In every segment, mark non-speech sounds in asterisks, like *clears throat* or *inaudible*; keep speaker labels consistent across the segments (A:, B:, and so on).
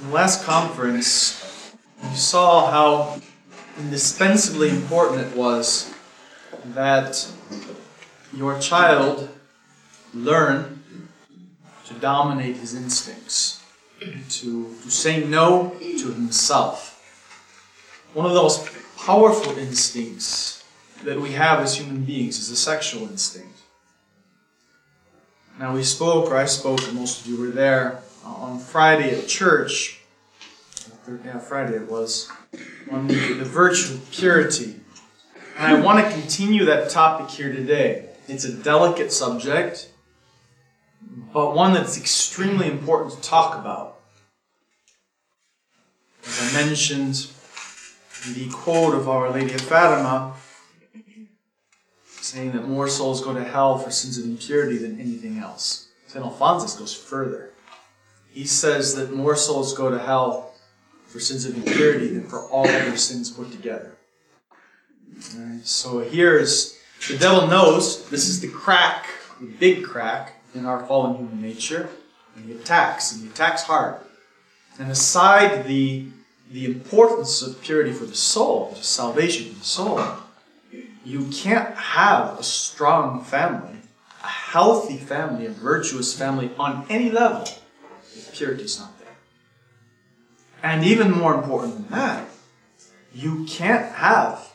A: In the last conference, you saw how indispensably important it was that your child learn to dominate his instincts, to, to say no to himself. One of the most powerful instincts that we have as human beings is the sexual instinct. Now, we spoke, or I spoke, and most of you were there, Uh, on Friday at church. Yeah, Friday it was, on the, the virtue of purity. And I want to continue that topic here today. It's a delicate subject, but one that's extremely important to talk about. As I mentioned, the quote of Our Lady of Fatima saying that more souls go to hell for sins of impurity than anything else. St. Alphonsus goes further. He says that more souls go to hell for sins of impurity than for all other sins put together. Right, so here's the devil knows this is the crack, the big crack in our fallen human nature, and he attacks, and he attacks hard. And aside the the importance of purity for the soul, salvation for the soul, you can't have a strong family, a healthy family, a virtuous family on any level if purity is not there. And even more important than that, you can't have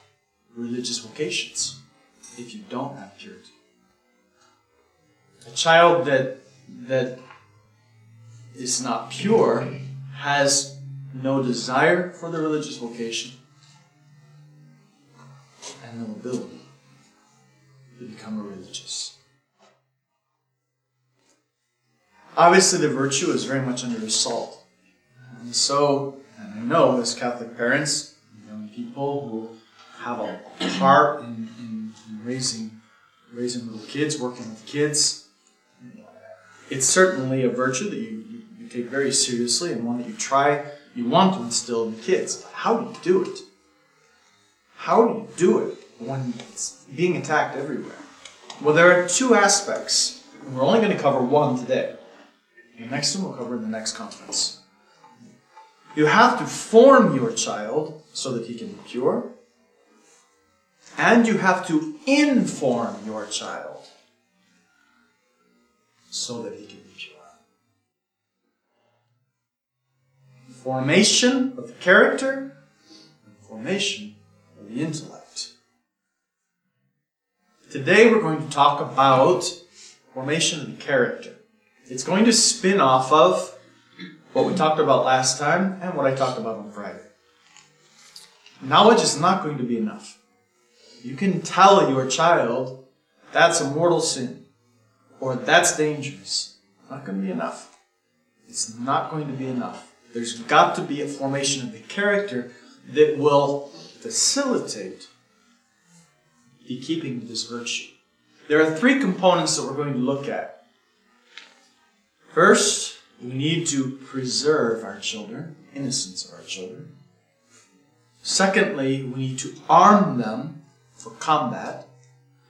A: religious vocations if you don't have purity. A child that that is not pure has no desire for the religious vocation and no ability to become a religious. Obviously, the virtue is very much under assault. And so, and I know as Catholic parents, young people who have a part in, in, in raising, raising little kids, working with kids, it's certainly a virtue that you, you, you take very seriously and one that you try, you want to instill in the kids. How do you do it? How do you do it when it's being attacked everywhere? Well, there are two aspects. and We're only going to cover one today. Next one we'll cover in the next conference. You have to form your child so that he can be pure, and you have to inform your child so that he can be pure. Formation of the character and formation of the intellect. Today we're going to talk about formation of the character. It's going to spin off of what we talked about last time and what I talked about on Friday. Knowledge is not going to be enough. You can tell your child that's a mortal sin or that's dangerous. Not going to be enough. It's not going to be enough. There's got to be a formation of the character that will facilitate the keeping of this virtue. There are three components that we're going to look at. First, we need to preserve our children, innocence of our children. Secondly, we need to arm them for combat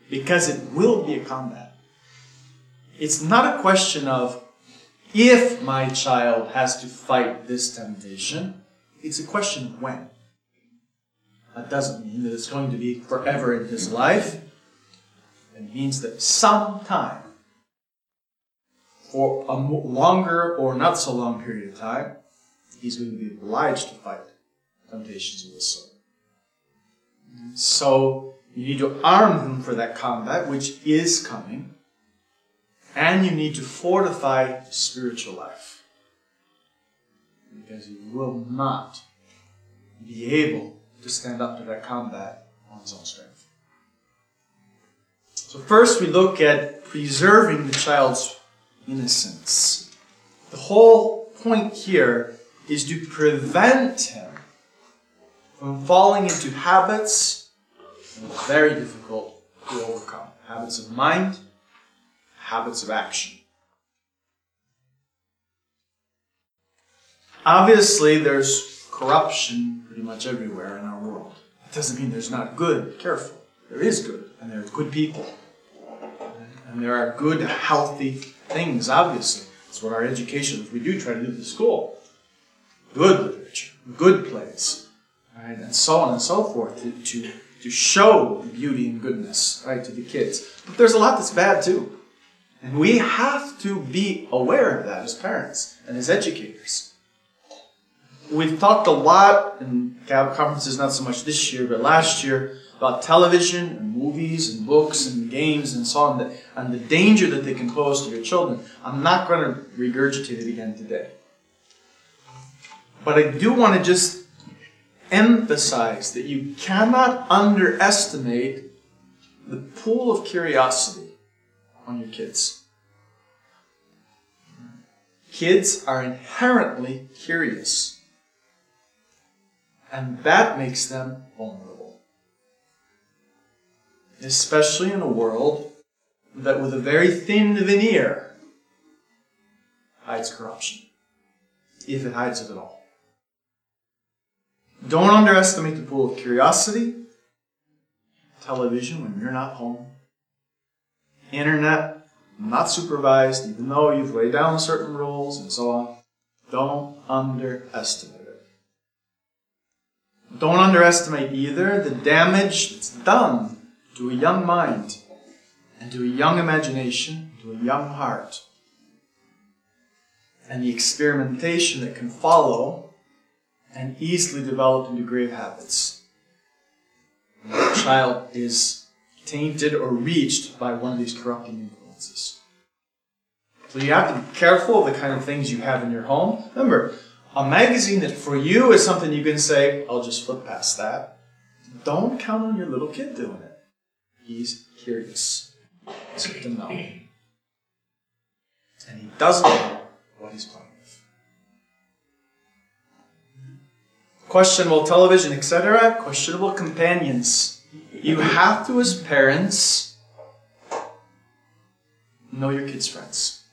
A: because it will be a combat. It's not a question of if my child has to fight this temptation, it's a question of when. That doesn't mean that it's going to be forever in his life. It means that sometime, for a longer or not so long period of time, he's going to be obliged to fight temptations of the soul. So you need to arm him for that combat, which is coming, and you need to fortify spiritual life. Because he will not be able to stand up to that combat on his own strength. So, first we look at preserving the child's innocence. The whole point here is to prevent him from falling into habits that are very difficult to overcome habits of mind, habits of action. Obviously, there's corruption pretty much everywhere in our world. It doesn't mean there's not good. Careful. There is good, and there are good people. And there are good, healthy things, obviously. That's what our education. We do try to do the school. good literature, good plays, right, and so on and so forth to, to, to show beauty and goodness, right, to the kids. But there's a lot that's bad too. And we have to be aware of that as parents and as educators. We've talked a lot in conferences, not so much this year, but last year, about television and movies and books and games and so on, and the danger that they can pose to your children. I'm not going to regurgitate it again today. But I do want to just emphasize that you cannot underestimate the pool of curiosity on your kids. Kids are inherently curious, and that makes them vulnerable. Especially in a world that, with a very thin veneer, hides corruption, if it hides it at all. Don't underestimate the pool of curiosity, television when you're not home, internet, not supervised, even though you've laid down certain rules and so on. Don't underestimate it. Don't underestimate either the damage that's done to a young mind and to a young imagination, and to a young heart, and the experimentation that can follow and easily develop into grave habits. A child is tainted or reached by one of these corrupting influences. So you have to be careful of the kind of things you have in your home. Remember, a magazine that for you is something you can say, I'll just flip past that. Don't count on your little kid doing it. He's curious. He's to know. And he doesn't know what he's playing with. Questionable television, etc. Questionable companions. You have to, as parents, know your kids' friends.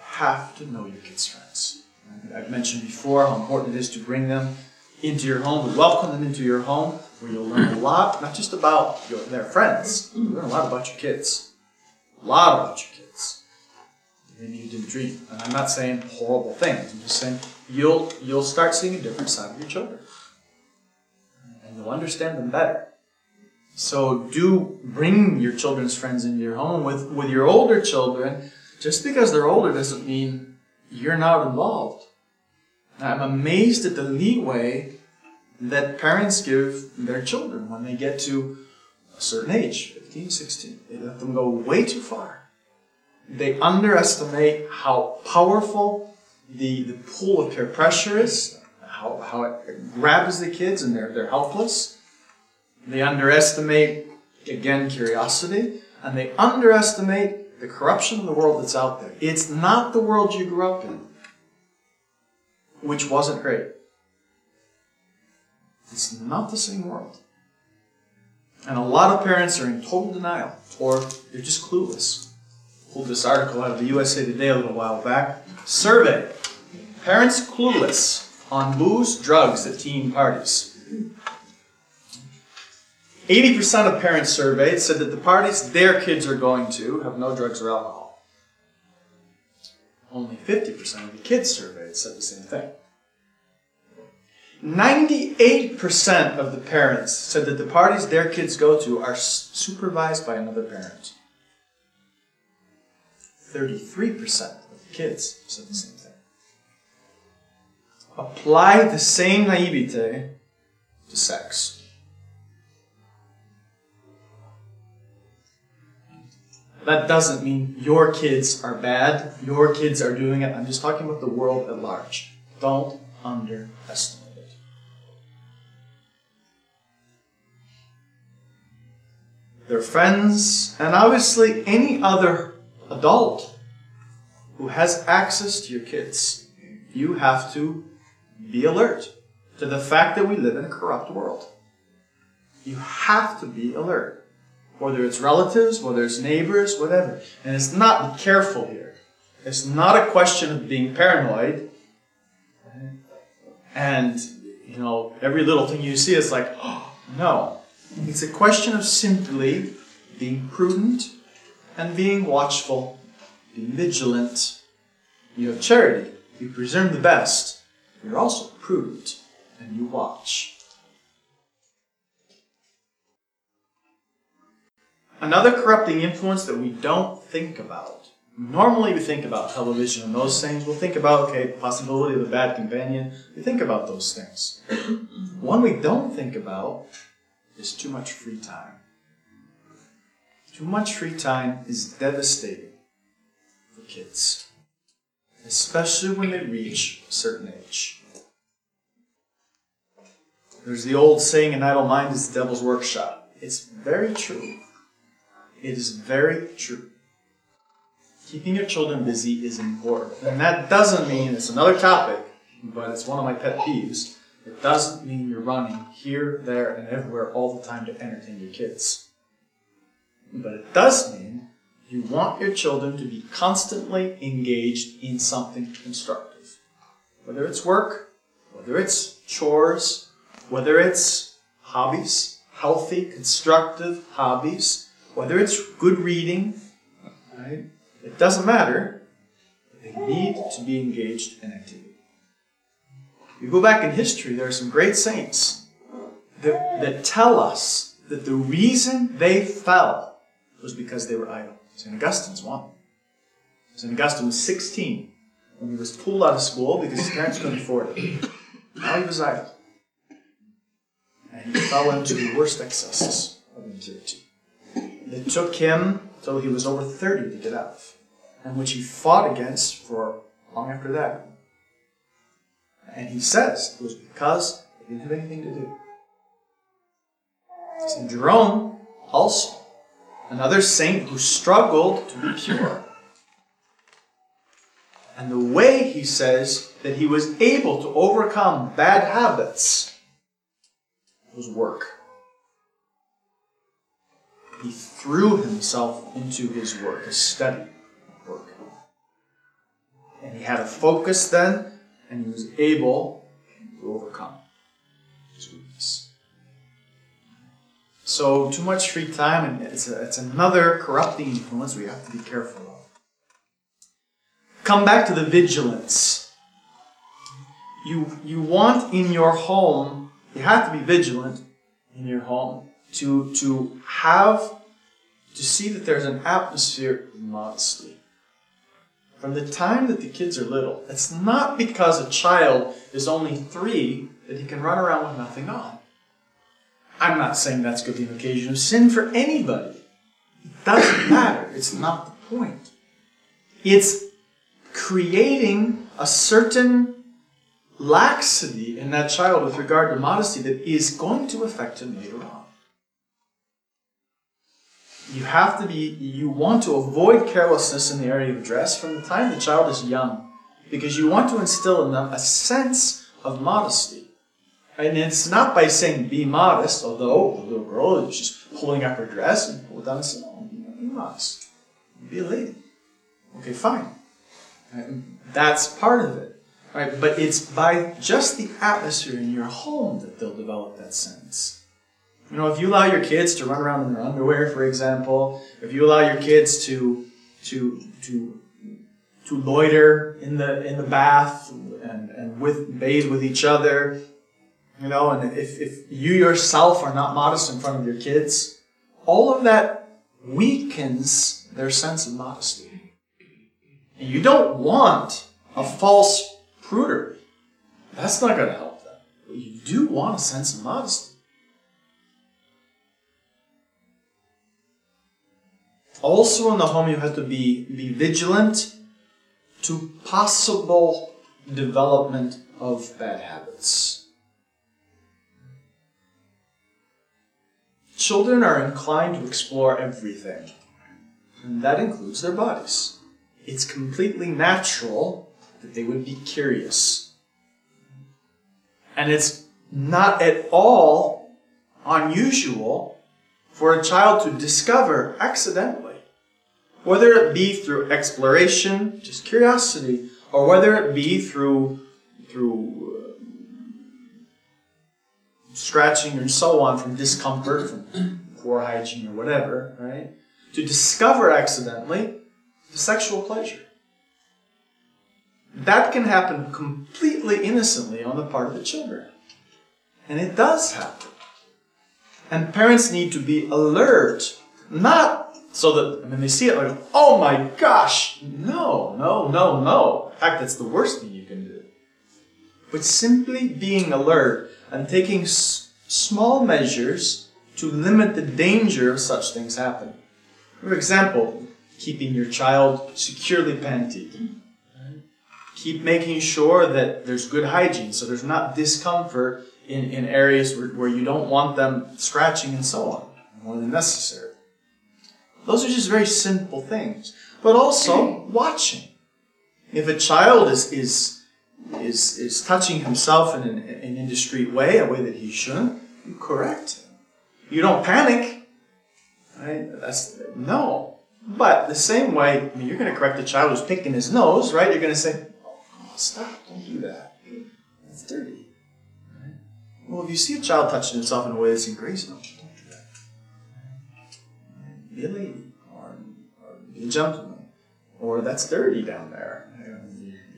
A: Have to know your kids' friends. I've mentioned before how important it is to bring them into your home, to welcome them into your home, where you'll learn a lot, not just about your, their friends, you'll learn a lot about your kids. A lot about your kids. Maybe you didn't dream. And I'm not saying horrible things. I'm just saying you'll you'll start seeing a different side of your children And you'll understand them better. So do bring your children's friends into your home. With, with your older children, just because they're older doesn't mean you're not involved. I'm amazed at the leeway that parents give their children when they get to a certain age 15, 16. They let them go way too far. They underestimate how powerful the, the pool of peer pressure is, how, how it grabs the kids and they're, they're helpless. They underestimate, again, curiosity, and they underestimate the corruption of the world that's out there. It's not the world you grew up in, which wasn't great. It's not the same world. And a lot of parents are in total denial, or they're just clueless. Pulled this article out of the USA Today a little while back. Survey Parents clueless on booze, drugs at teen parties. 80% of parents surveyed said that the parties their kids are going to have no drugs or alcohol. Only 50% of the kids surveyed said the same thing. 98% of the parents said that the parties their kids go to are supervised by another parent. 33% of the kids said the same thing apply the same naivete to sex. That doesn't mean your kids are bad, your kids are doing it. I'm just talking about the world at large. Don't underestimate Their friends, and obviously any other adult who has access to your kids, you have to be alert to the fact that we live in a corrupt world. You have to be alert. Whether it's relatives, whether it's neighbors, whatever. And it's not, be careful here. It's not a question of being paranoid. And, you know, every little thing you see is like, oh, *gasps* no. It's a question of simply being prudent and being watchful, being vigilant. You have charity You presume the best. You're also prudent, and you watch. Another corrupting influence that we don't think about. Normally, we think about television and those things. We'll think about, okay, possibility of a bad companion. We think about those things. One we don't think about is too much free time. Too much free time is devastating for kids, especially when they reach a certain age. There's the old saying, an idle mind is the devil's workshop. It's very true. It is very true. Keeping your children busy is important. And that doesn't mean, it's another topic, but it's one of my pet peeves. It doesn't mean you're running here, there, and everywhere all the time to entertain your kids. But it does mean you want your children to be constantly engaged in something constructive. Whether it's work, whether it's chores, whether it's hobbies, healthy, constructive hobbies, whether it's good reading, right? It doesn't matter. They need to be engaged in activity. You go back in history, there are some great saints that, that tell us that the reason they fell was because they were idle. St. Augustine's one. St. Augustine was 16 when he was pulled out of school because his parents couldn't afford it. Now he was idle. And he fell into the worst excesses of impurity. It took him till he was over 30 to get out of, and which he fought against for long after that. And he says it was because they didn't have anything to do. St. Jerome, also, another saint who struggled to be pure. And the way he says that he was able to overcome bad habits was work. He threw himself into his work, his study work. And he had a focus then, and he was able to overcome his weakness. So, too much free time, and it's, a, it's another corrupting influence we have to be careful of. Come back to the vigilance. You, you want in your home, you have to be vigilant in your home to, to have, to see that there's an atmosphere of modesty. From the time that the kids are little, it's not because a child is only three that he can run around with nothing on. I'm not saying that's be an occasion of sin for anybody. It doesn't *coughs* matter. It's not the point. It's creating a certain laxity in that child with regard to modesty that is going to affect him later on. You have to be, you want to avoid carelessness in the area of dress from the time the child is young because you want to instill in them a sense of modesty. And it's not by saying be modest, although the little girl is just pulling up her dress and pull it down and say, oh, be modest. Be a lady. Okay, fine. That's part of it. Right? But it's by just the atmosphere in your home that they'll develop that sense. You know, if you allow your kids to run around in their underwear, for example, if you allow your kids to to to to loiter in the in the bath and, and with bathe with each other, you know, and if, if you yourself are not modest in front of your kids, all of that weakens their sense of modesty. And you don't want a false prudery. That's not going to help them. But you do want a sense of modesty. Also in the home you have to be, be vigilant to possible development of bad habits. Children are inclined to explore everything, and that includes their bodies. It's completely natural that they would be curious. And it's not at all unusual for a child to discover accidentally, whether it be through exploration, just curiosity, or whether it be through through uh, scratching and so on from discomfort, from poor hygiene or whatever, right? To discover accidentally the sexual pleasure. that can happen completely innocently on the part of the children. And it does happen. And parents need to be alert, not so that when they see it, like, oh my gosh, no, no, no, no. In fact, that's the worst thing you can do. But simply being alert and taking s- small measures to limit the danger of such things happening. For example, keeping your child securely panted. Keep making sure that there's good hygiene, so there's not discomfort in, in areas where, where you don't want them scratching and so on, more than necessary. Those are just very simple things. But also watching. If a child is, is, is, is touching himself in an, an indiscreet way, a way that he shouldn't, you correct him. You don't panic. Right? That's no. But the same way, I mean, you're going to correct a child who's picking his nose, right? You're going to say, oh, stop, don't do that. That's dirty. Well, if you see a child touching himself in a way that's ingrates, Lady, or, or gentleman, or that's dirty down there.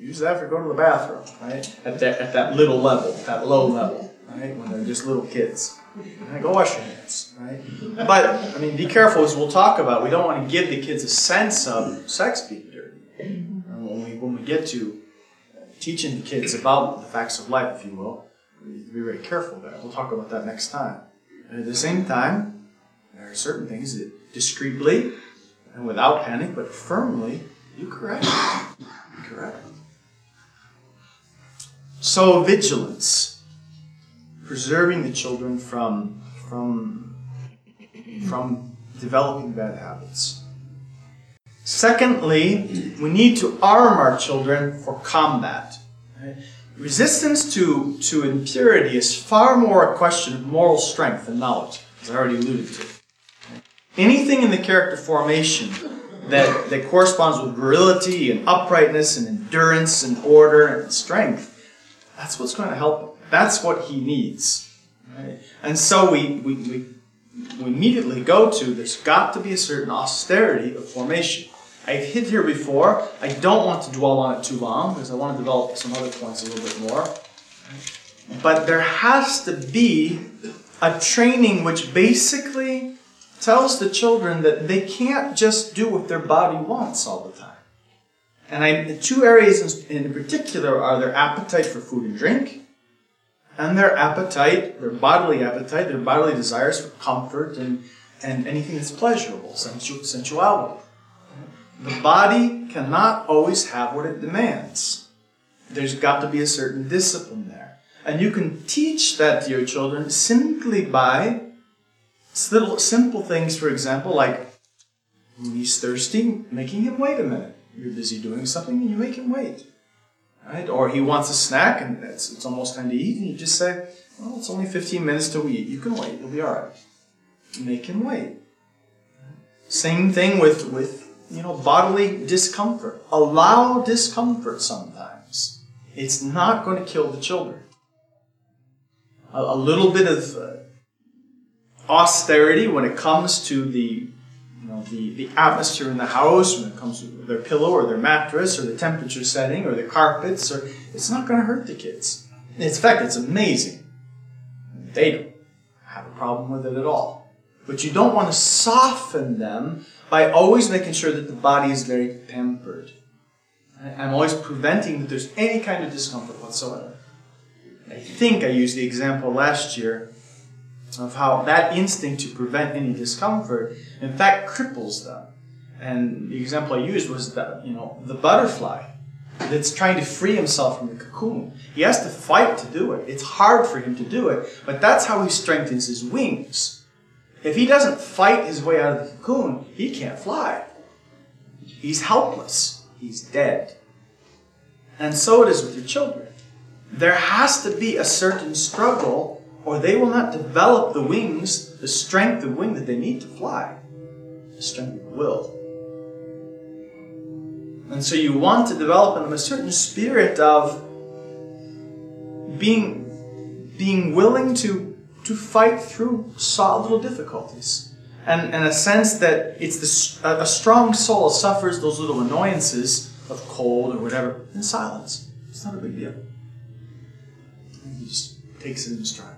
A: Use that for going to the bathroom, right? At that, at that little level, that low level, right? When they're just little kids. Right? Go wash your hands, right? But, I mean, be careful as we'll talk about. We don't want to give the kids a sense of sex being dirty. When we, when we get to teaching the kids about the facts of life, if you will, we need to be very careful there. We'll talk about that next time. And at the same time, there are certain things that discreetly and without panic, but firmly, you correct. You correct. So vigilance, preserving the children from from from developing bad habits. Secondly, we need to arm our children for combat. Resistance to, to impurity is far more a question of moral strength than knowledge, as I already alluded to. Anything in the character formation that, that corresponds with virility and uprightness and endurance and order and strength, that's what's going to help him. That's what he needs. Right? And so we, we, we, we immediately go to there's got to be a certain austerity of formation. I've hit here before. I don't want to dwell on it too long because I want to develop some other points a little bit more. But there has to be a training which basically tells the children that they can't just do what their body wants all the time. And I, the two areas in, particular are their appetite for food and drink, and their appetite, their bodily appetite, their bodily desires for comfort and, and anything that's pleasurable, sensual, sensuality. The body cannot always have what it demands. There's got to be a certain discipline there. And you can teach that to your children simply by little simple things, for example, like he's thirsty, making him wait a minute. You're busy doing something and you make him wait. Right? Or he wants a snack and it's, it's almost time to eat, and you just say, Well, it's only 15 minutes till we eat. You can wait, you'll be alright. Make him wait. Same thing with, with you know, bodily discomfort. Allow discomfort sometimes. It's not going to kill the children. A, a little bit of uh, austerity when it comes to the you know, the, the atmosphere in the house, when it comes to their pillow or their mattress or the temperature setting or the carpets, or it's not going to hurt the kids. In fact, it's amazing. They don't have a problem with it at all. But you don't want to soften them by always making sure that the body is very pampered. I'm always preventing that there's any kind of discomfort whatsoever. I think I used the example last year of how that instinct to prevent any discomfort, in fact, cripples them. And the example I used was that, you know, the butterfly that's trying to free himself from the cocoon. He has to fight to do it. It's hard for him to do it, but that's how he strengthens his wings. If he doesn't fight his way out of the cocoon, he can't fly. He's helpless. He's dead. And so it is with your children. There has to be a certain struggle or they will not develop the wings, the strength of wing that they need to fly, the strength of will. And so you want to develop in them a certain spirit of being, being willing to, to fight through little difficulties. And, and a sense that it's the, a strong soul suffers those little annoyances of cold or whatever, in silence. It's not a big deal. he just takes it in stride.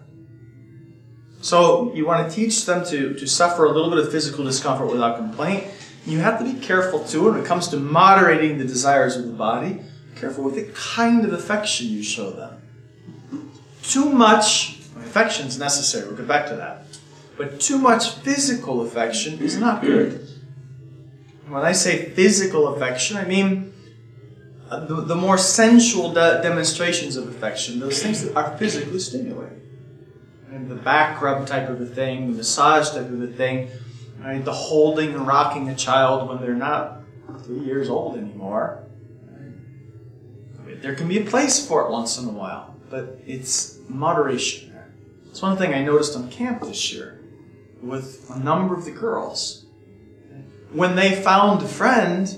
A: So you want to teach them to, to suffer a little bit of physical discomfort without complaint. You have to be careful too when it comes to moderating the desires of the body. Careful with the kind of affection you show them. Too much affection is necessary. We'll get back to that. But too much physical affection is not good. When I say physical affection, I mean uh, the, the more sensual de- demonstrations of affection, those things that are physically stimulating. And the back rub type of a thing, the massage type of a thing, right? the holding and rocking a child when they're not three years old anymore. Right? There can be a place for it once in a while, but it's moderation. It's one thing I noticed on camp this year with a number of the girls. When they found a friend,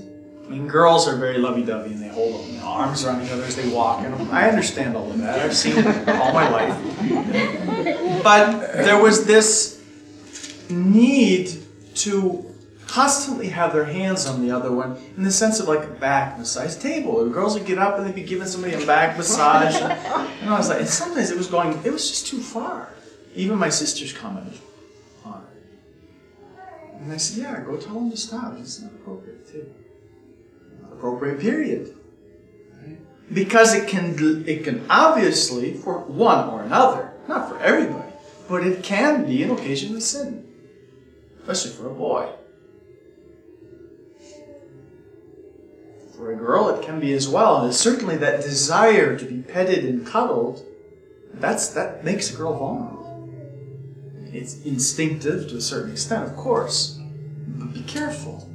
A: I mean, girls are very lovey-dovey and they hold them, arms around each other as they walk, and I understand all of that. I've seen it all my life. But there was this need to constantly have their hands on the other one in the sense of like a back massage table. The girls would get up and they'd be giving somebody a back massage. And I was like, and sometimes it was going, it was just too far. Even my sisters commented. On and I said, yeah, go tell them to stop. It's not appropriate, too. Not appropriate, period. Because it can, it can obviously, for one or another, not for everybody, but it can be an occasion of sin, especially for a boy. For a girl, it can be as well. And certainly that desire to be petted and cuddled, that's, that makes a girl vulnerable. It's instinctive to a certain extent, of course, but be careful.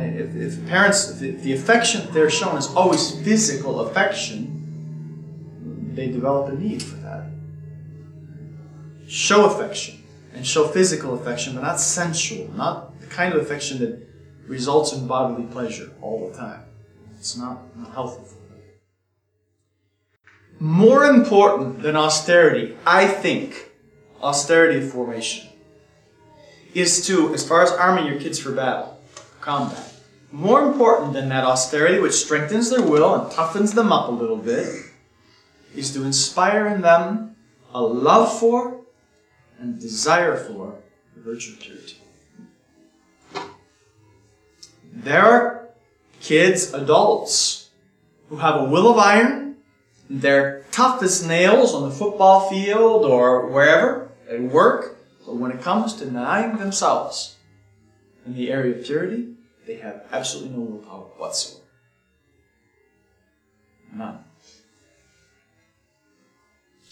A: If, if parents, if the, if the affection they're shown is always physical affection, they develop a need for that. Show affection and show physical affection, but not sensual, not the kind of affection that results in bodily pleasure all the time. It's not, not healthy for them. More important than austerity, I think, austerity formation is to, as far as arming your kids for battle, combat. More important than that austerity, which strengthens their will and toughens them up a little bit, is to inspire in them a love for and desire for the virtue of purity. There are kids, adults, who have a will of iron, they're tough as nails on the football field or wherever, at work, but when it comes to denying themselves in the area of purity, they have absolutely no willpower whatsoever. None.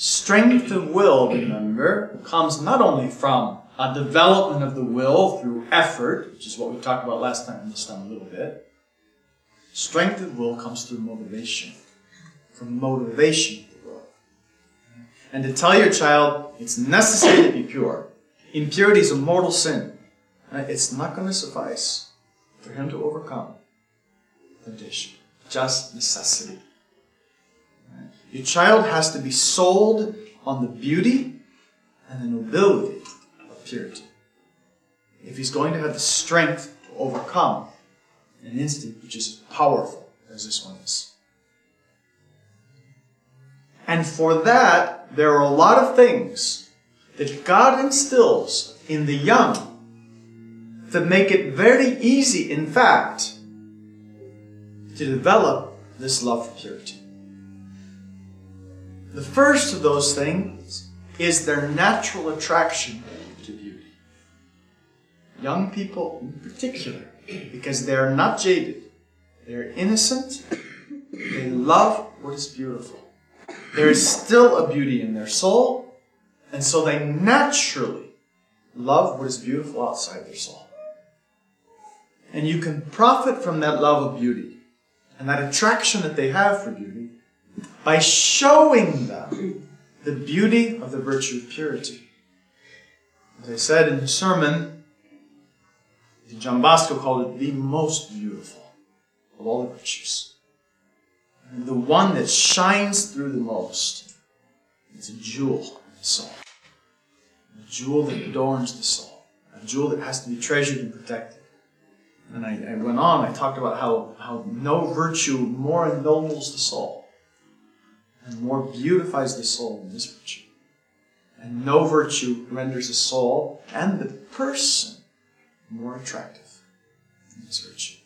A: Strength of will, remember, comes not only from a development of the will through effort, which is what we talked about last time in this time a little bit. Strength of will comes through motivation. From motivation and to tell your child it's necessary to be pure. Impurity is a mortal sin. Uh, it's not going to suffice for him to overcome temptation. Just necessity. Your child has to be sold on the beauty and the nobility of purity. If he's going to have the strength to overcome an instinct which is powerful as this one is. And for that, there are a lot of things that God instills in the young that make it very easy, in fact, to develop this love for purity. The first of those things is their natural attraction to beauty. Young people in particular, because they are not jaded, they are innocent, they love what is beautiful. There is still a beauty in their soul, and so they naturally love what is beautiful outside their soul. And you can profit from that love of beauty and that attraction that they have for beauty by showing them the beauty of the virtue of purity. As I said in the sermon, John Bosco called it the most beautiful of all the virtues And the one that shines through the most It's a jewel in the soul. A jewel that adorns the soul. A jewel that has to be treasured and protected. And I, I went on, I talked about how, how no virtue more ennobles the soul and more beautifies the soul than this virtue. And no virtue renders the soul and the person more attractive than this virtue.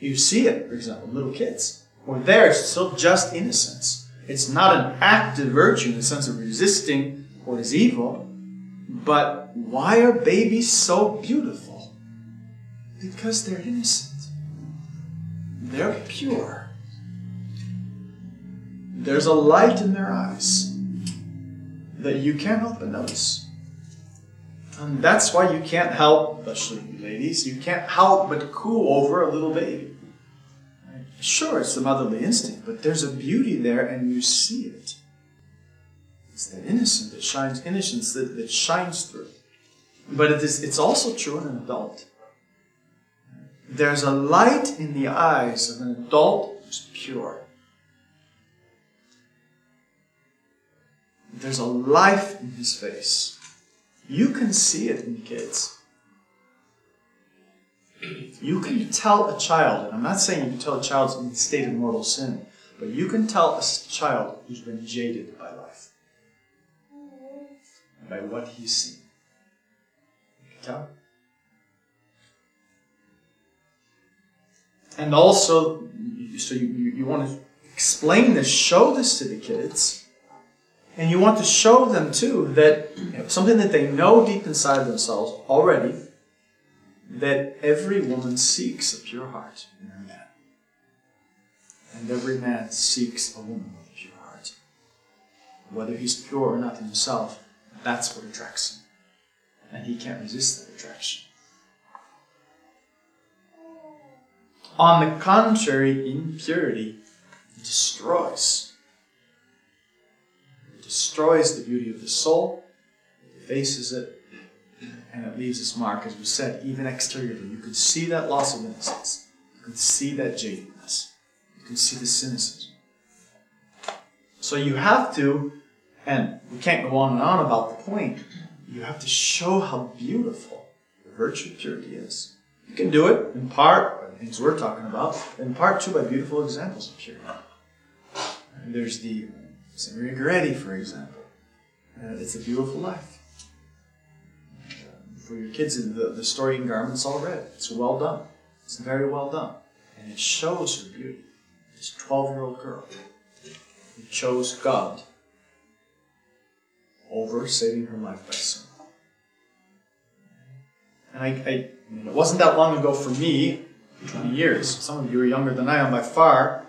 A: You see it, for example, little kids. When they're still just innocence. It's not an active virtue in the sense of resisting what is evil, but why are babies so beautiful? Because they're innocent. They're pure. There's a light in their eyes that you can't help but notice. And that's why you can't help, especially you ladies, you can't help but coo over a little baby. Sure, it's the motherly instinct, but there's a beauty there and you see it. It's that innocence that shines, innocence that, that shines through. But it is, it's also true in an adult. There's a light in the eyes of an adult who's pure. There's a life in his face. You can see it in the kids. You can tell a child, and I'm not saying you can tell a child in a state of mortal sin, but you can tell a child who's been jaded by life, by what he's seen. You can tell. And also, so you, you, you want to explain this, show this to the kids, and you want to show them too that something that they know deep inside themselves already that every woman seeks a pure heart in man. And every man seeks a woman with a pure heart. Whether he's pure or not in himself, that's what attracts him. And he can't resist that attraction. On the contrary, impurity destroys. Destroys the beauty of the soul, it defaces it, and it leaves its mark, as we said, even exteriorly. You could see that loss of innocence. You could see that jadedness. You can see the cynicism. So you have to, and we can't go on and on about the point, you have to show how beautiful the virtue of purity is. You can do it in part by the things we're talking about, in part too by beautiful examples of purity. And there's the Goretti, for example. Uh, it's a beautiful life for your kids, the, the story in Garment's all read. It's well done. It's very well done. And it shows her beauty. This 12 year old girl who chose God over saving her life by sin. And I, I, it wasn't that long ago for me, 20 years. Some of you are younger than I am by far.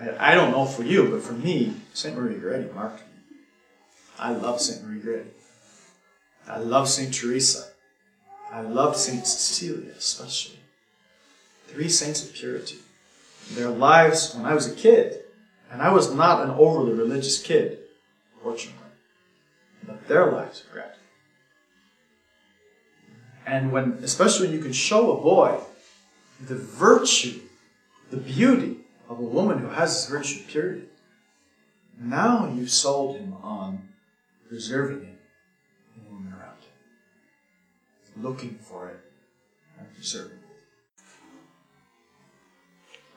A: I, don't know for you, but for me, St. Maria Goretti marked me. I love St. Maria Goretti. I love St. Teresa. I love St. Cecilia especially. Three saints of purity. Their lives when I was a kid, and I was not an overly religious kid, fortunately, but their lives are great. And when, especially when you can show a boy the virtue, the beauty of a woman who has this virtue of purity, now you've sold him on preserving it in women around him, looking for it and preserving it.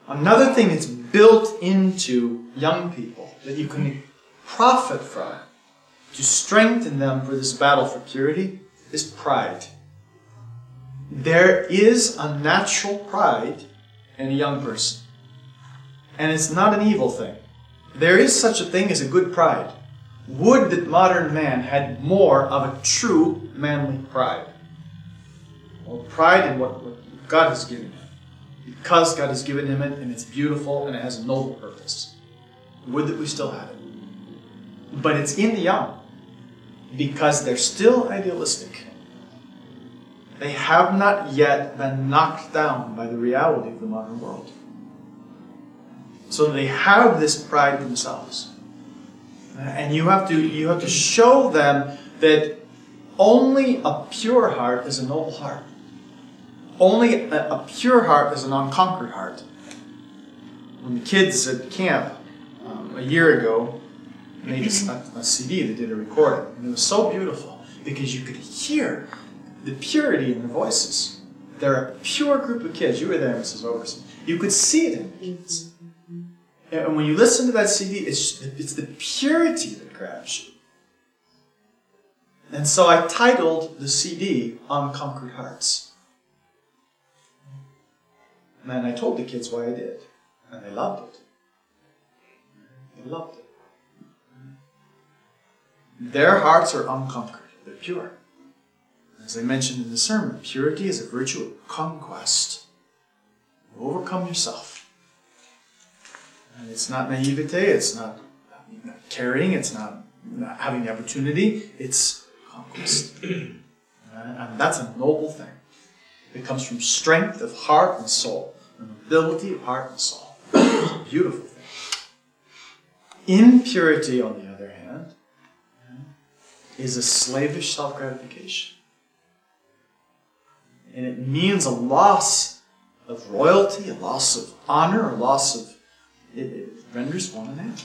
A: Another thing that's built into young people that you can profit from to strengthen them for this battle for purity is pride. There is a natural pride in a young person. And it's not an evil thing. There is such a thing as a good pride. Would that modern man had more of a true manly pride. Or pride in what, what God has given him. Because God has given him it and it's beautiful and it has a noble purpose. Would that we still had it. But it's in the young. Because they're still idealistic. They have not yet been knocked down by the reality of the modern world. So they have this pride themselves. And you have to you have to show them that only a pure heart is a noble heart. Only a, a pure heart is an unconquered heart. When the kids at camp um, a year ago made a, a CD, they did a recording, and it was so beautiful because you could hear the purity in the voices. They're a pure group of kids. You were there, Mrs. Overson. You could see it in the kids. And when you listen to that CD, it's, it's the purity that grabs you. And so I titled the CD Unconquered Hearts. And I told the kids why I did. And they loved it. They loved it. Their hearts are unconquered, they're pure. As I mentioned in the sermon, purity is a virtue of conquest. You overcome yourself. And it's not naivete, it's not, caring, it's not, having the opportunity, it's conquest. *clears throat* Uh, and that's a noble thing. It comes from strength of heart and soul, ability of heart and soul. It's a beautiful thing. Impurity, on the other hand, uh, is a slavish self gratification. And it means a loss of royalty, a loss of honor, a loss of. It, it renders one an animal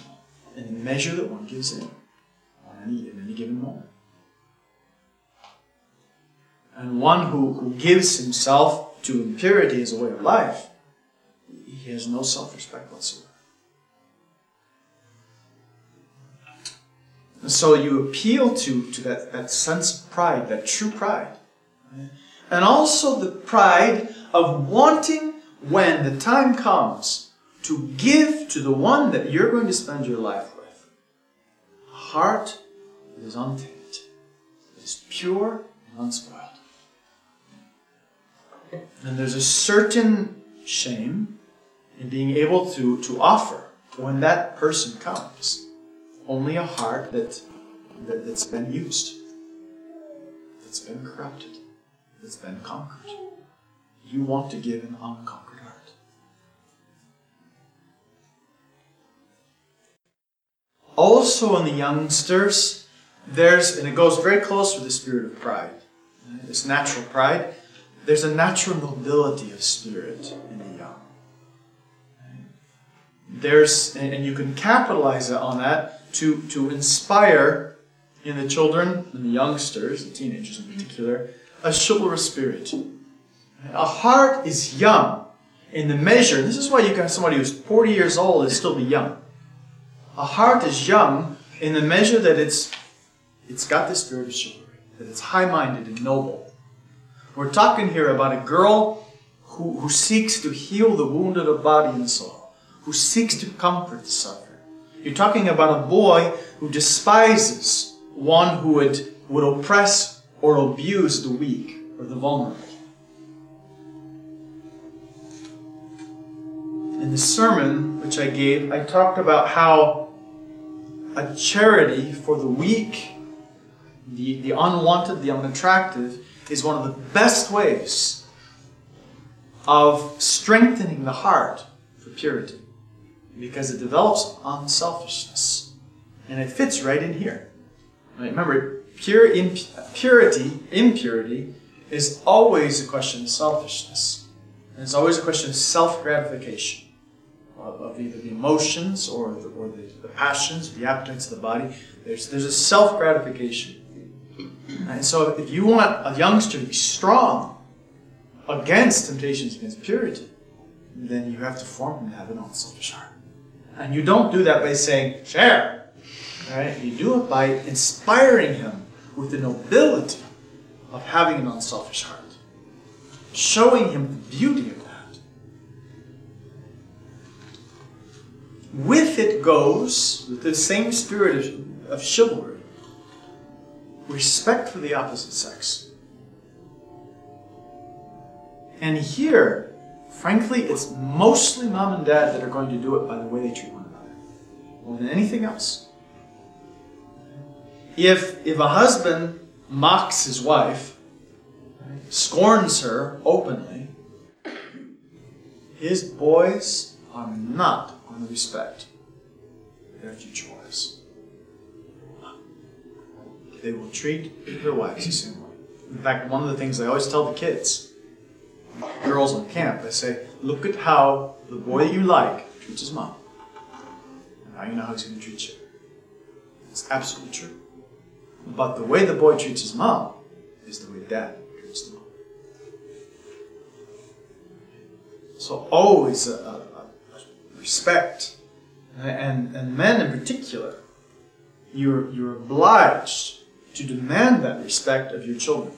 A: in the measure that one gives in on any, in any given moment. And one who, who gives himself to impurity as a way of life, he has no self respect whatsoever. And so you appeal to, to that, that sense of pride, that true pride. And also the pride of wanting, when the time comes, to give to the one that you're going to spend your life with a heart that is untainted, that is pure and unspoiled. And there's a certain shame in being able to, to offer when that person comes only a heart that, that, that's been used, that's been corrupted, that's been conquered. You want to give an unconquered Also, in the youngsters, there's, and it goes very close with the spirit of pride, this natural pride. There's a natural nobility of spirit in the young. There's, and you can capitalize on that to, to inspire in the children and the youngsters, the teenagers in particular, a chivalrous spirit. A heart is young in the measure. This is why you got somebody who's 40 years old and still be young. A heart is young in the measure that it's it's got the spirit of chivalry, that it's high-minded and noble. We're talking here about a girl who, who seeks to heal the wounded of body and soul, who seeks to comfort the suffering. You're talking about a boy who despises one who would, would oppress or abuse the weak or the vulnerable. In the sermon which I gave, I talked about how a charity for the weak, the, the unwanted, the unattractive, is one of the best ways of strengthening the heart for purity because it develops unselfishness. And it fits right in here. Right? Remember, pure imp- purity, impurity, is always a question of selfishness. And it's always a question of self gratification of, either the emotions or the, or the, the passions, the appetites of the body. There's, there's a self gratification. And so, if you want a youngster to be strong against temptations against purity, then you have to form him to have an unselfish heart. And you don't do that by saying, share. Right? You do it by inspiring him with the nobility of having an unselfish heart. Showing him the beauty of It goes, with the same spirit of, of chivalry, respect for the opposite sex. And here, frankly, it's mostly mom and dad that are going to do it by the way they treat one another, more than anything else. If, if a husband mocks his wife, scorns her openly, his boys are not going to respect future wives. They will treat their wives the same way. In fact, one of the things I always tell the kids, girls on camp, I say, look at how the boy you like treats his mom. And now you know how he's going to treat you. It's absolutely true. But the way the boy treats his mom is the way dad treats the mom. So always a, a, a respect, and and men in particular, you're you're obliged to demand that respect of your children.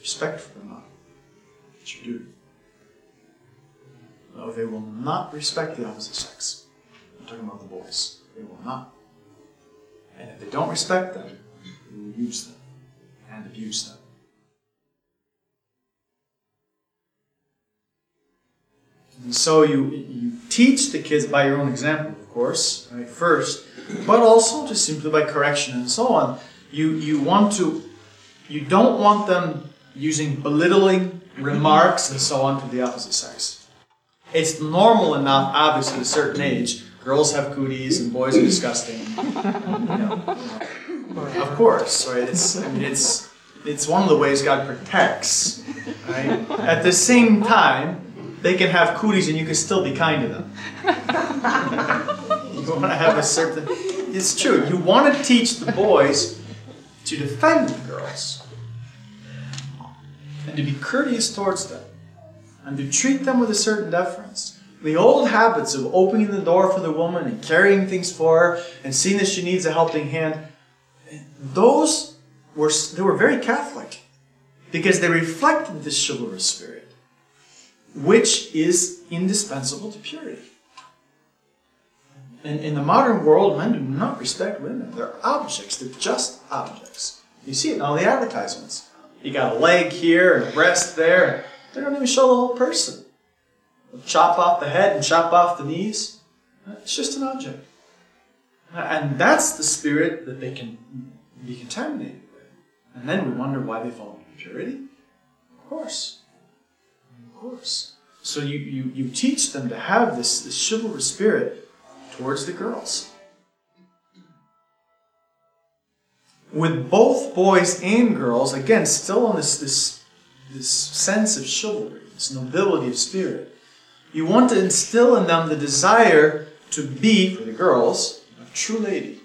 A: Respect for them, It's your duty. No, they will not respect the opposite sex. I'm talking about the boys. They will not. And if they don't respect them, they will use them and abuse them. And so you, you teach the kids by your own example, of course, right, first, but also just simply by correction and so on. You, you want to, you don't want them using belittling remarks and so on to the opposite sex. It's normal enough, obviously, at a certain age. Girls have cooties and boys are disgusting. You know, of course, right? It's, I mean, it's, it's one of the ways God protects. Right? At the same time, they can have cooties and you can still be kind to them. *laughs* you want to have a certain. It's true. You want to teach the boys to defend the girls and to be courteous towards them and to treat them with a certain deference. The old habits of opening the door for the woman and carrying things for her and seeing that she needs a helping hand, those were they were very Catholic because they reflected this chivalrous spirit, which is indispensable to purity. In, in the modern world, men do not respect women. They're objects. They're just objects. You see it in all the advertisements. You got a leg here and a breast there. They don't even show the whole person. They'll chop off the head and chop off the knees. It's just an object. And that's the spirit that they can be contaminated with. And then we wonder why they fall into impurity. Of course. Course. So you, you, you teach them to have this, this chivalrous spirit towards the girls. with both boys and girls, again, still on this, this, this sense of chivalry, this nobility of spirit, you want to instill in them the desire to be, for the girls, a true lady.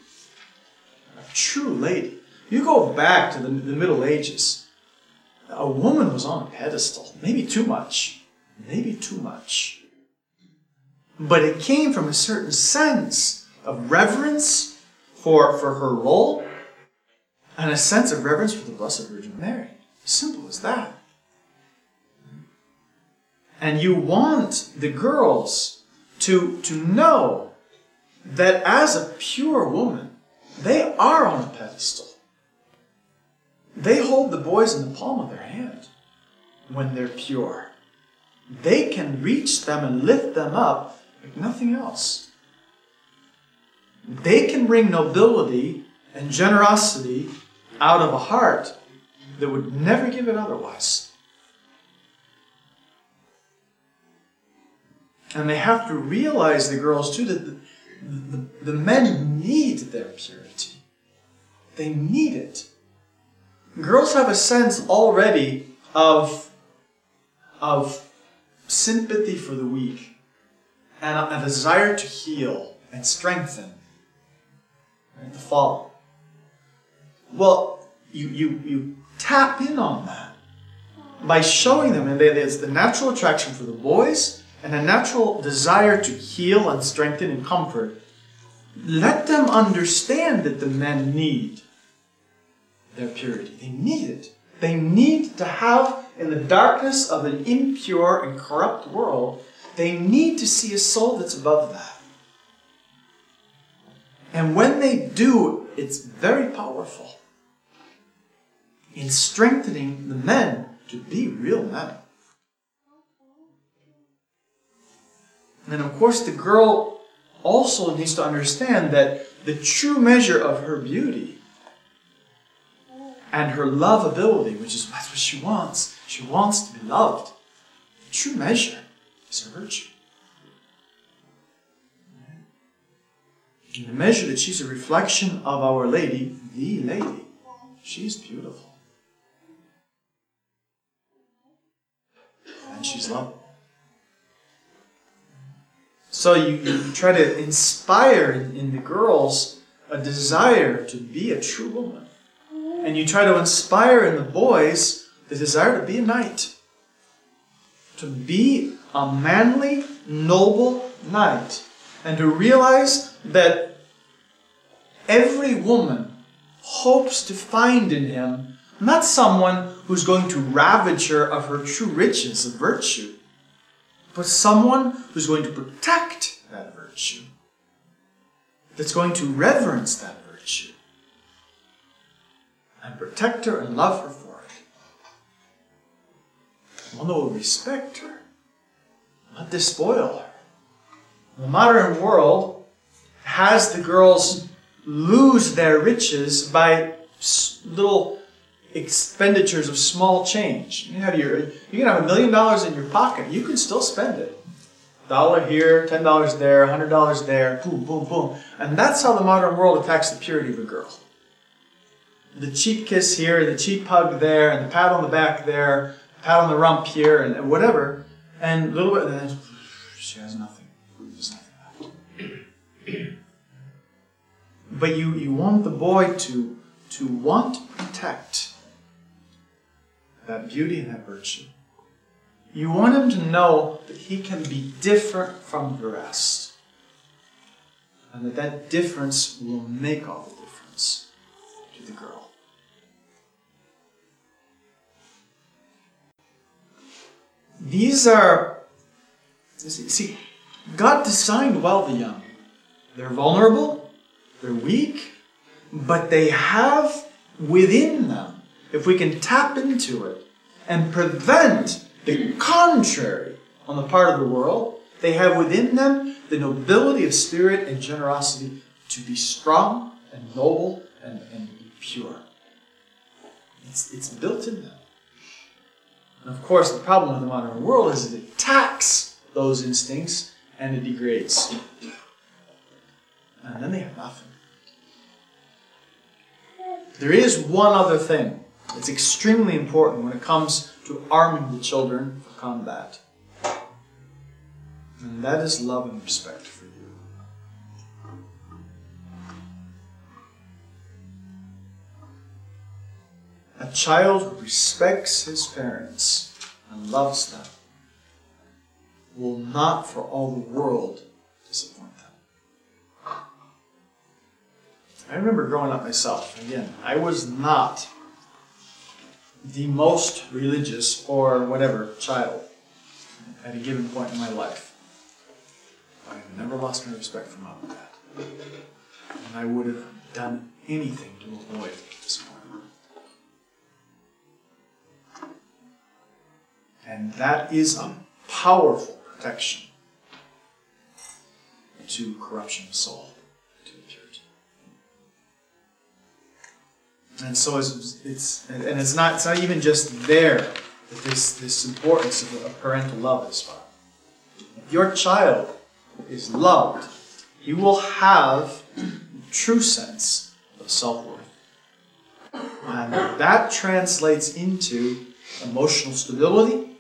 A: A true lady. You go back to the, the Middle Ages, a woman was on a pedestal, maybe too much, maybe too much. But it came from a certain sense of reverence for, for her role and a sense of reverence for the Blessed Virgin Mary. Simple as that. And you want the girls to, to know that as a pure woman, they are on a pedestal. They hold the boys in the palm of their hand when they're pure. They can reach them and lift them up like nothing else. They can bring nobility and generosity out of a heart that would never give it otherwise. And they have to realize, the girls too, that the, the, the men need their purity. They need it. Girls have a sense already of, of sympathy for the weak and a, desire to heal and strengthen right, the fallen. Well, you, you, you tap in on that by showing them, and there's the natural attraction for the boys and a natural desire to heal and strengthen and comfort. Let them understand that the men need their purity. They need it. They need to have, in the darkness of an impure and corrupt world, they need to see a soul that's above that. And when they do, it's very powerful in strengthening the men to be real men. And of course, the girl also needs to understand that the true measure of her beauty and her lovability, which is that's what she wants, she wants to be loved. The true measure is her virtue. And the measure that she's a reflection of Our Lady, the Lady, she's beautiful. and she's loved. So you, you try to inspire in, in the girls a desire to be a true woman. And you try to inspire in the boys the desire to be a knight, to be a manly, noble knight. And to realize that every woman hopes to find in him not someone who's going to ravage her of her true riches of virtue, but someone who's going to protect that virtue, that's going to reverence that virtue, and protect her and love her for it. One will respect her, not despoil her. The modern world has the girls lose their riches by little expenditures of small change. You have your, you can have a million dollars in your pocket. You can still spend it. Dollar here, ten dollars there, hundred dollars there, boom, boom, boom. And that's how the modern world attacks the purity of a girl. The cheek kiss here, the cheek hug there, and the pat on the back there, pat on the rump here, and whatever. And a little bit, and then she has nothing. There's nothing left. *clears throat* But you, you want the boy to, to want to protect that beauty and that virtue. You want him to know that he can be different from the rest. And that that difference will make all the difference These are, see, God designed well the young. They're vulnerable, they're weak, but they have within them if we can tap into it and prevent the contrary on the part of the world, they have within them the nobility of spirit and generosity to be strong and noble and, and pure. It's, it's built in them. And of course, the problem with the modern world is that it attacks those instincts and it degrades. And then they have nothing. There is one other thing it's extremely important when it comes to arming the children for combat. And that is love and respect for. A child who respects his parents and loves them will not for all the world disappoint them. I remember growing up myself. Again, I was not the most religious or whatever child at a given point in my life. I've never lost my respect for mom and dad. And I would have done anything to avoid And that is a powerful protection to corruption of soul. And so it's, it's and it's not it's not even just there that this this importance of, parental love is found. If your child is loved, you will have true sense of self-worth. And that translates into emotional stability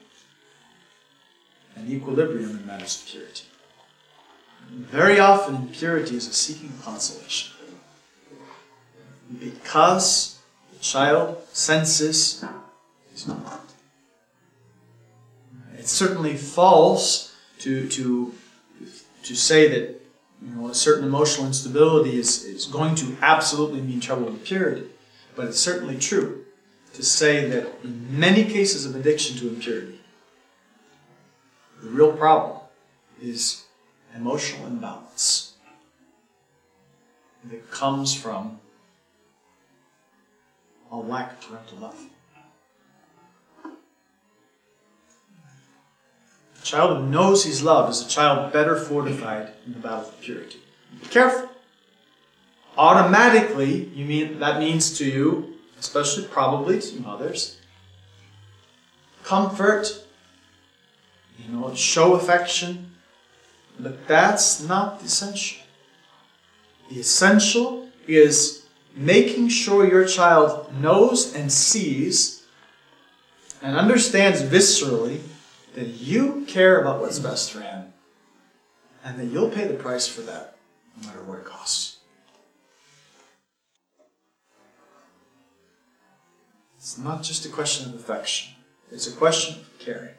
A: equilibrium in matters of purity. Very often, purity is a seeking consolation. Because the child senses is not. It's certainly false to, to, to say that you know, a certain emotional instability is, is going to absolutely mean trouble with purity. But it's certainly true to say that in many cases of addiction to impurity, the real problem is emotional imbalance that comes from a lack of parental love. A child who knows he's loved is a child better fortified in the battle of purity. Be careful. Automatically, you mean that means to you, especially probably to mothers, comfort, you know, show affection, but that's not essential. The essential is making sure your child knows and sees and understands viscerally that you care about what's best for him and that you'll pay the price for that no matter what it costs. It's not just a question of affection, it's a question of caring.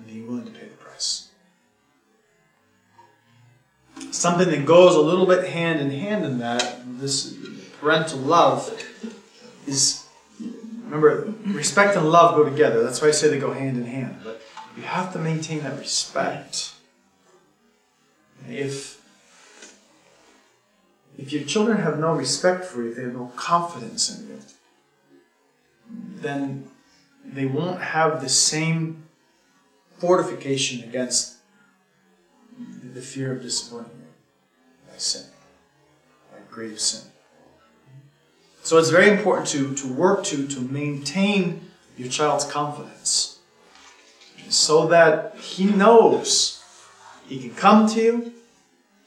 A: And being willing to pay the price. Something that goes a little bit hand in hand in that, this parental love, is remember, respect and love go together. That's why I say they go hand in hand. But you have to maintain that respect. If if your children have no respect for you, they have no confidence in you, then they won't have the same fortification against the fear of disappointment by sin, by grave sin. So it's very important to, to work to, to maintain your child's confidence so that he knows he can come to you,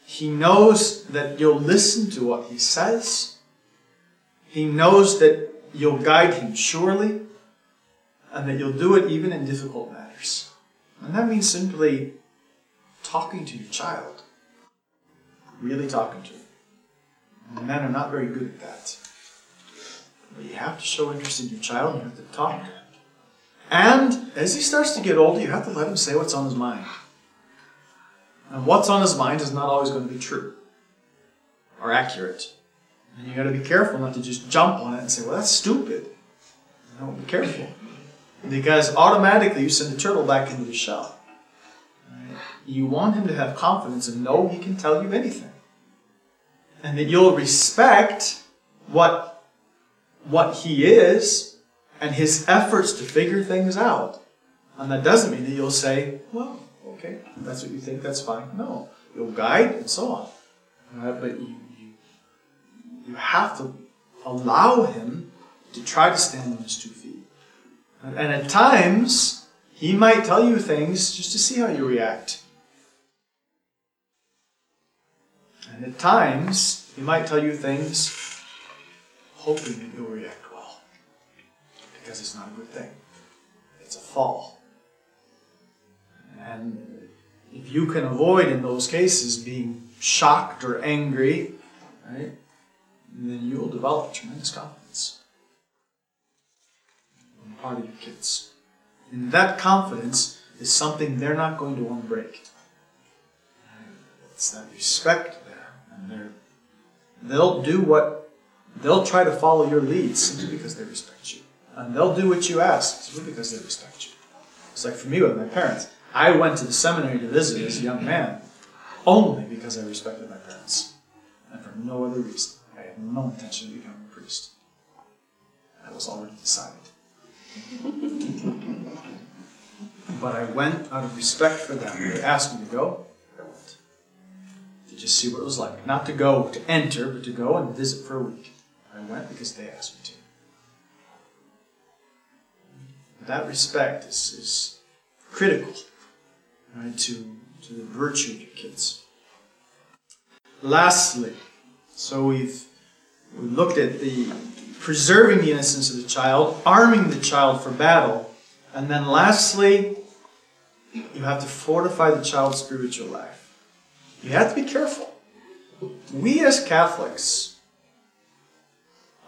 A: he knows that you'll listen to what he says, he knows that you'll guide him surely, and that you'll do it even in difficult matters. And that means simply talking to your child, really talking to. And men are not very good at that. But you have to show interest in your child, and you have to talk to him. And as he starts to get older, you have to let him say what's on his mind. And what's on his mind is not always going to be true or accurate. And you got to be careful not to just jump on it and say, well, that's stupid. No, be careful. Because automatically you send the turtle back into the shell. You want him to have confidence and know he can tell you anything. And that you'll respect what, what he is and his efforts to figure things out. And that doesn't mean that you'll say, well, okay, that's what you think, that's fine. No. You'll guide and so on. But you, you, you have to allow him to try to stand on his two feet. And at times, he might tell you things just to see how you react. And at times, he might tell you things hoping that you'll react well. Because it's not a good thing, it's a fall. And if you can avoid, in those cases, being shocked or angry, right, then you will develop tremendous confidence of your kids. And that confidence is something they're not going to want to break. It's that respect there, and they're they'll do what they'll try to follow your lead simply because they respect you, and they'll do what you ask simply because they respect you. It's like for me with my parents. I went to the seminary to visit as a young man only because I respected my parents, and for no other reason. I had no intention of becoming a priest. That was already decided. But I went out of respect for them. They asked me to go. I went to just see what it was like. Not to go to enter, but to go and visit for a week. I went because they asked me to. That respect is, is critical right, to, to the virtue of your kids. Lastly, so we've we looked at the preserving the innocence of the child, arming the child for battle, and then lastly, you have to fortify the child's spiritual life. You have to be careful. We as Catholics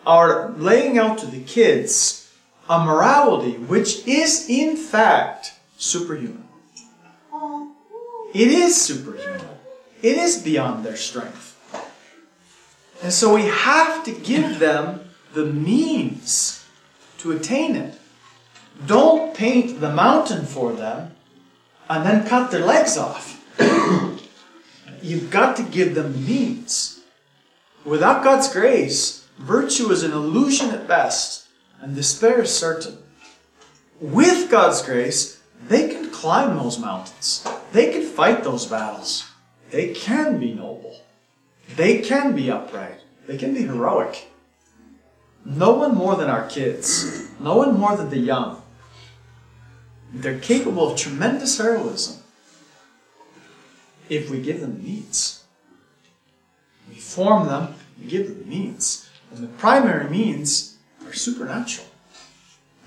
A: are laying out to the kids a morality which is in fact superhuman. It is superhuman. It is beyond their strength. And so we have to give them the means to attain it. Don't paint the mountain for them and then cut their legs off. *coughs* You've got to give them means. Without God's grace, virtue is an illusion at best, and despair is certain. With God's grace, they can climb those mountains. They can fight those battles. They can be noble. They can be upright. They can be heroic. No one more than our kids. No one more than the young. They're capable of tremendous heroism if we give them the means. We form them, we give them the means. And the primary means are supernatural.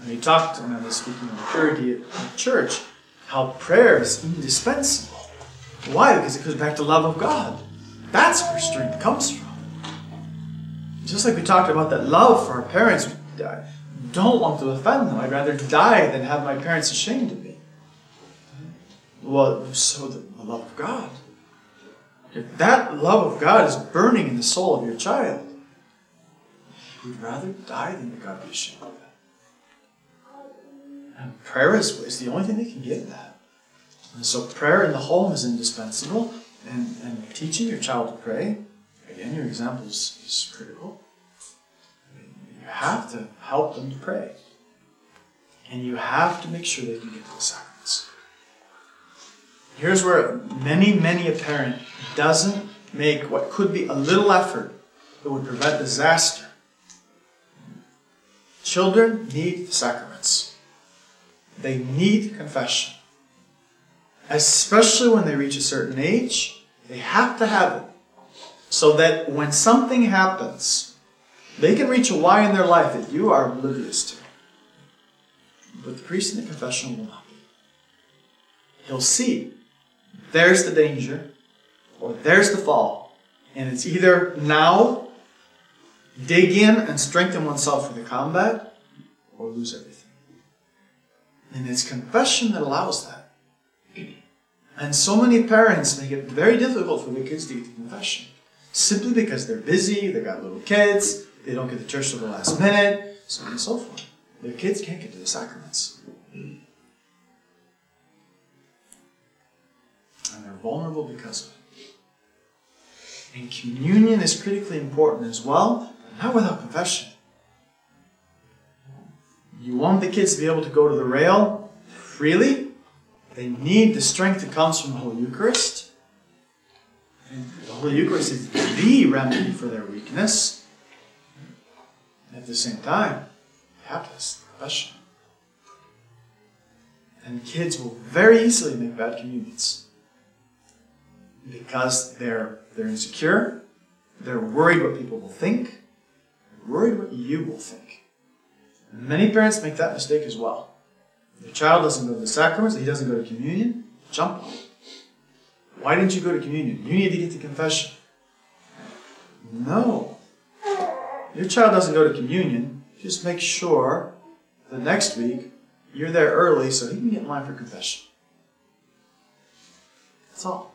A: And we talked when I was speaking of purity at church how prayer is indispensable. Why? Because it goes back to love of God. That's where strength comes from. Just like we talked about that love for our parents, don't want to offend them. I'd rather die than have my parents ashamed of me. Well, so the love of God. If that love of God is burning in the soul of your child, you would rather die than that God be ashamed of that. And prayer is, is the only thing that can give that. And so prayer in the home is indispensable, and, and teaching your child to pray, again, your example is, is critical. You have to help them to pray. And you have to make sure they can get to the sacraments. Here's where many, many a parent doesn't make what could be a little effort that would prevent disaster. Children need the sacraments. They need confession. Especially when they reach a certain age, they have to have it. So that when something happens, they can reach a why in their life that you are oblivious to. But the priest in the confessional will not be. He'll see there's the danger or there's the fall. And it's either now dig in and strengthen oneself for the combat or lose everything. And it's confession that allows that. And so many parents make it very difficult for their kids to get to confession. Simply because they're busy, they got little kids, they don't get to church till the last minute, so on and so forth. Their kids can't get to the sacraments. And they're vulnerable because of it. And communion is critically important as well, but not without confession. You want the kids to be able to go to the rail freely. They need the strength that comes from the Holy Eucharist. And the Holy Eucharist is the remedy for their weakness. At the same time, they have to confession. And kids will very easily make bad communions because they're they're insecure, they're worried what people will think, they're worried what you will think. And many parents make that mistake as well. Your child doesn't go to the sacraments, he doesn't go to communion, jump on. Why didn't you go to communion? You need to get to confession. No. Your child doesn't go to communion, just make sure the next week you're there early so he can get in line for confession. That's all.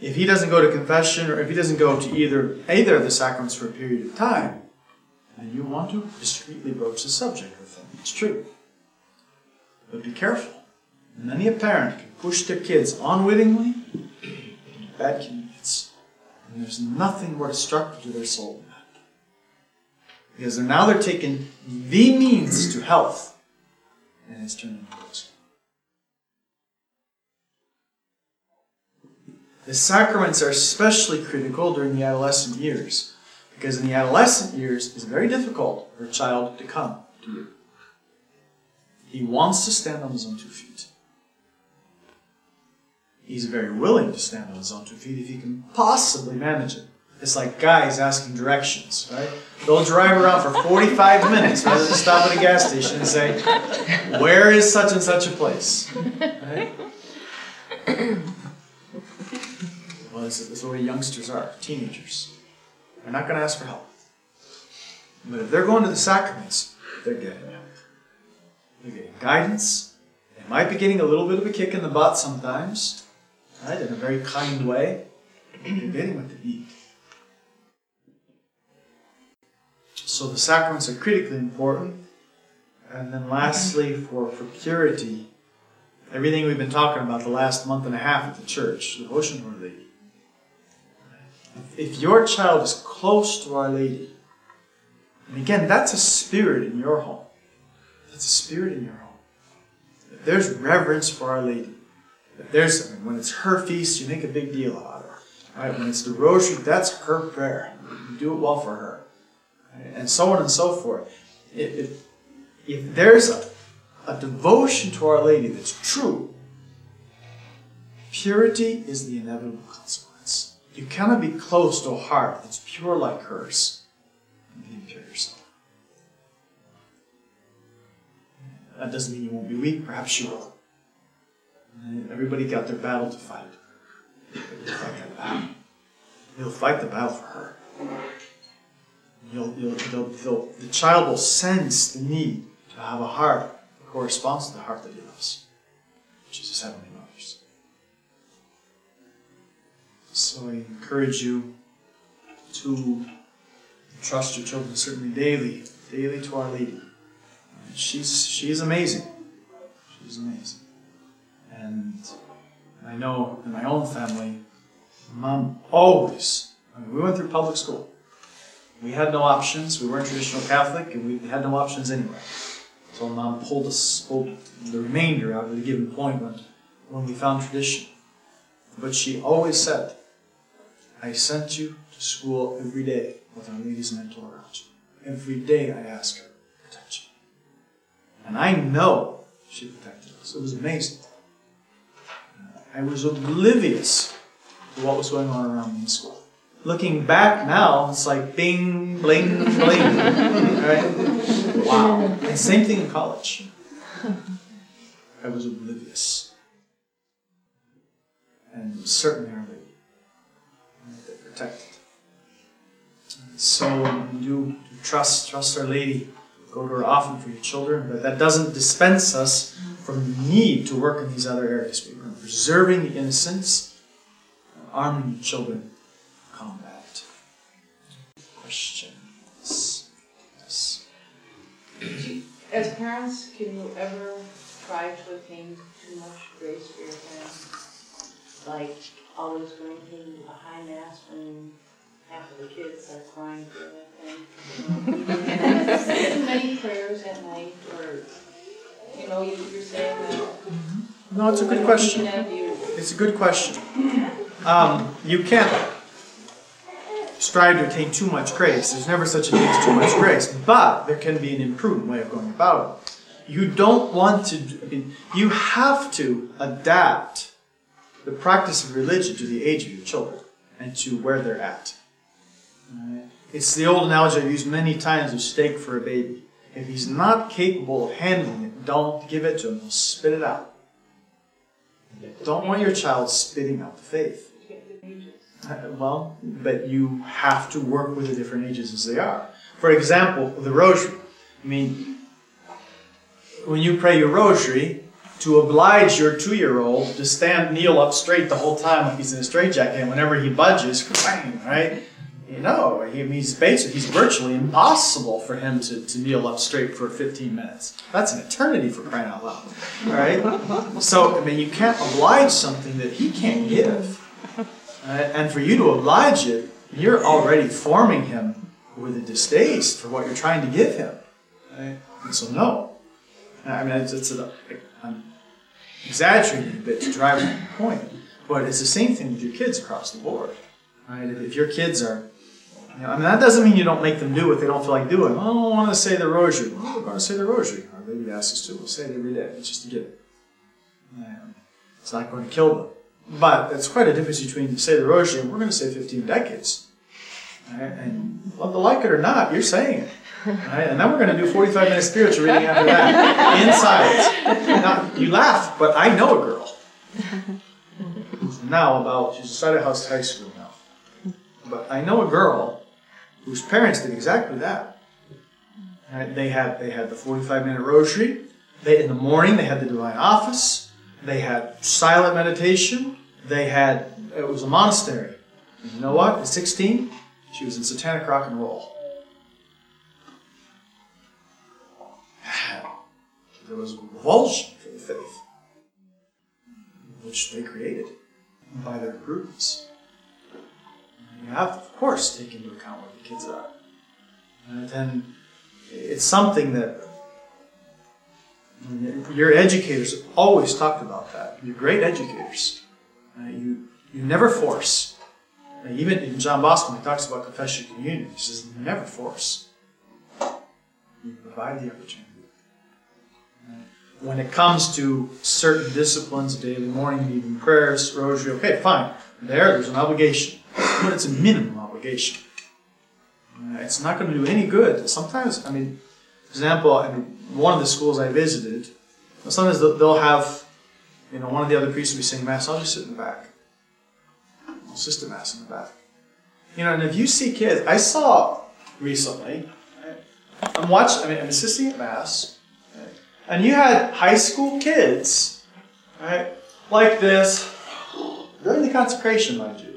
A: If he doesn't go to confession or if he doesn't go to either either of the sacraments for a period of time, then you want to discreetly broach the subject with him. It's true. But be careful. Many a parent can push their kids unwittingly into bad communions. And there's nothing more destructive to their soul than that. Because they're, now they're taking the means to health and it's turning into poison. The sacraments are especially critical during the adolescent years. Because in the adolescent years, it's very difficult for a child to come to you. He wants to stand on his own two feet. He's very willing to stand on his own two feet if he can possibly manage it. It's like guys asking directions, right? They'll drive around for 45 minutes rather than stop at a gas station and say, Where is such and such a place? Right? Well, this is the way youngsters are, teenagers. They're not going to ask for help. But if they're going to the sacraments, they're getting help. They're getting guidance. They might be getting a little bit of a kick in the butt sometimes, right? In a very kind way. They're getting what they need. So the sacraments are critically important. And then lastly, for, for purity, everything we've been talking about the last month and a half at the church, devotion to Our Lady. If your child is close to Our Lady, and again, that's a spirit in your home. That's a spirit in your home. If there's reverence for Our Lady, if there's when it's her feast, you make a big deal out of her. Right? When it's the rosary, that's her prayer. You do it well for her. Right? And so on and so forth. If, if, if there's a, a devotion to Our Lady that's true, purity is the inevitable consequence. You cannot be close to a heart that's pure like hers That doesn't mean you won't be weak, perhaps you will. Uh, everybody got their battle to fight. You'll fight that battle. You'll fight the battle for her. You'll, you'll, they'll, they'll, the child will sense the need to have a heart that corresponds to the heart that he loves. which is his heavenly mother's. So I encourage you to trust your children certainly daily, daily to Our Lady. She's she's amazing. She's amazing. And I know in my own family, mom always, I mean, we went through public school. We had no options. We weren't traditional Catholic, and we had no options anyway. So mom pulled us, pulled the remainder out at a given point when, we found tradition. But she always said, I sent you to school every day with Our Lady's mantle around. Every day I ask her. And I know she protected us. It was amazing. Uh, I was oblivious to what was going on around me in school. Looking back now, it's like bing, bling, bling. *laughs* right? Wow. And same thing in college. I was oblivious. And certainly protected. So do trust, trust Our Lady. Go to her often for your children, but that doesn't dispense us from the need to work in these other areas. We are preserving the innocence, uh, arming the children combat. Questions? Yes.
B: As parents, can you ever try to attain too much grace for your parents? Like always going to a high mass when half of the kids are crying for that thing. Too many prayers at night, or, you know, you- you're saying that.
A: No, it's a good question.
B: Looking at you.
A: It's a good question. Um, you can't strive to attain too much grace. There's never such a thing as too much grace, but there can be an imprudent way of going about it. You don't want to, I mean, you have to adapt the practice of religion to the age of your children and to where they're at. Alright? It's the old analogy I've used many times of steak for a baby. If he's not capable of handling it, don't give it to him. He'll spit it out. Don't want your child spitting out the faith. Uh, Well, but you have to work with the different ages as they are. For example, the rosary. I mean, when you pray your rosary, to oblige your two-year-old to stand, kneel up straight the whole time like he's in a straitjacket, and whenever he budges, *laughs* bang, right? You know, he, he's basically, he's virtually impossible for him to, to kneel up straight for 15 minutes. That's an eternity for crying out loud, right? So, I mean, you can't oblige something that he can't give. Uh, and for you to oblige it, you're already forming him with a distaste for what you're trying to give him. Right? And so, no. I mean, it's, it's a, I'm exaggerating a bit to drive home the point, but it's the same thing with your kids across the board. Right? If your kids are, you know, I mean, that doesn't mean you don't make them do what they don't feel like doing. Oh, I don't want to say the rosary. Well, we're going to say the rosary. Our lady asks us to. We'll say it every day. It's just a given. Um, it's not going to kill them. But it's quite a difference between say the rosary and we're going to say 15 decades. Right? And whether like it or not, you're saying it. Right? And then we're going to do 45 minutes spiritual reading after that in silence. Now, you laugh, but I know a girl now about, she's started house high school now. But I know a girl whose parents did exactly that. They had they had the 45 minute rosary. They in the morning they had the divine office. They had silent meditation. They had it was a monastery. And you know what? At 16, she was in satanic rock and roll. *sighs* There was a revulsion for the faith, which they created by their prudence. You have to, of course, take into account where the kids are. And then it's something that your educators always talked about that. You're great educators. Uh, you, you never force. Uh, even in John Bosco, he talks about confession communion, he says, never force. You provide the opportunity. Uh, When it comes to certain disciplines, daily morning evening prayers, rosary, okay, fine. There, there's an obligation. But it's a minimum obligation. Uh, it's not going to do any good. Sometimes, I mean, for example, I mean, one of the schools I visited, sometimes they'll have, you know, one of the other priests will be saying mass. I'll just sit in the back. I'll assist mass in the back. You know, and if you see kids, I saw recently. I'm watching. I mean, I'm assisting at mass, and you had high school kids Right? Like this. During the consecration, mind you.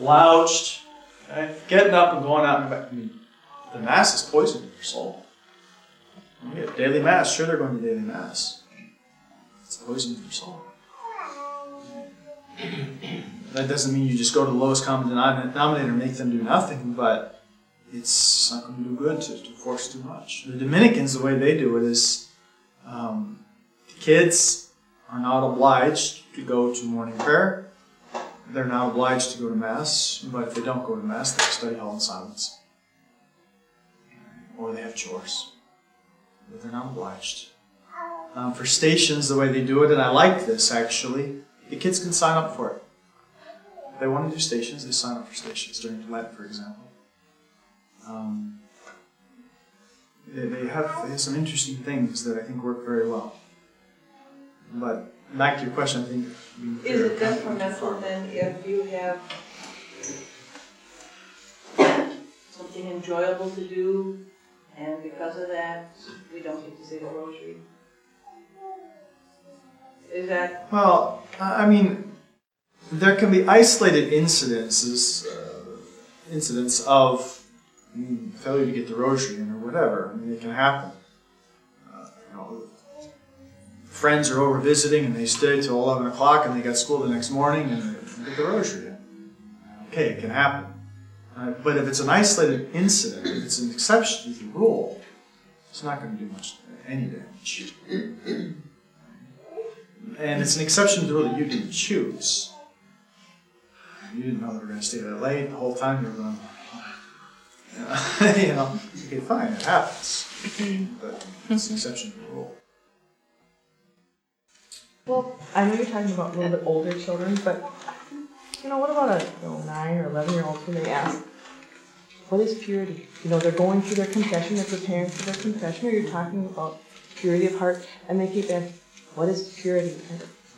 A: Louched. Right? Getting up and going out and back. I mean, the Mass is poison to your soul. You get daily Mass, sure they're going to daily Mass. It's poison to your soul. That doesn't mean you just go to the lowest common denominator and make them do nothing, but it's not going to do good to, to force too much. The Dominicans, the way they do it is um, kids are not obliged to go to morning prayer. They're not obliged to go to Mass, but if they don't go to Mass, they study hall in silence. Or they have chores. But they're not obliged. Um, for stations, the way they do it, and I like this actually, the kids can sign up for it. If they want to do stations, they sign up for stations during Lent, for example. Um, they, they, have, they have some interesting things that I think work very well. But back to your question, I think.
B: Is it detrimental then if you have something enjoyable to do, and because of that, we don't get to say the rosary? Is that
A: Well, I I mean, there can be isolated incidences, uh, incidents of mm, failure to get the rosary in or whatever. I mean, it can happen. Friends are over visiting and they stay till 11 o'clock and they got school the next morning and they get the rosary in. Okay, it can happen. Uh, but if it's an isolated incident, if it's an exception to the rule, it's not going to do much, any damage. And it's an exception to the rule that you didn't choose. You didn't know they were going to stay that late the whole time you were going. *laughs* you know, okay, fine, it happens, but it's an exception to the rule.
C: Well, I know you're talking about a little bit older children, but you know, what about a you know, nine or eleven year old when they ask, "What is purity?" You know, they're going through their confession, they're preparing for their confession, or you're talking about purity of heart, and they keep asking, "What is purity?"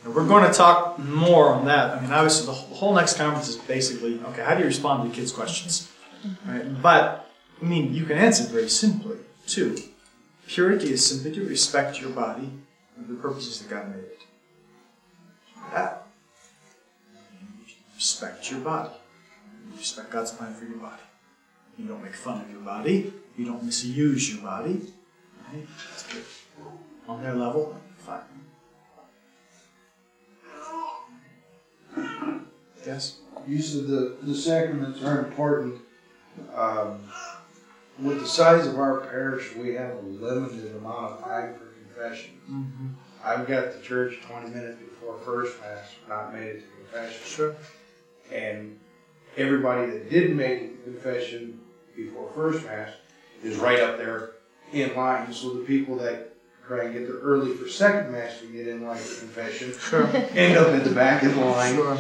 A: And we're going to talk more on that. I mean, obviously, the whole next conference is basically okay. How do you respond to kids' questions? Mm-hmm. Right? But I mean, you can answer it very simply too. Purity is simply to respect your body for the purposes that God made it. That. Respect your body. Respect God's plan for your body. You don't make fun of your body. You don't misuse your body. Right? That's good. On their level, fine. Yes?
D: use of the, the sacraments are important. Um, with the size of our parish, we have a limited amount of time for confession.
A: Mm-hmm.
D: I've got the church twenty minutes before first mass, not made it to confession.
A: Sure.
D: And everybody that did make it to confession before first mass is right up there in line. So the people that try and get there early for second mass to get in line for confession
A: Sure.
D: end up at the back of the line.
A: Sure.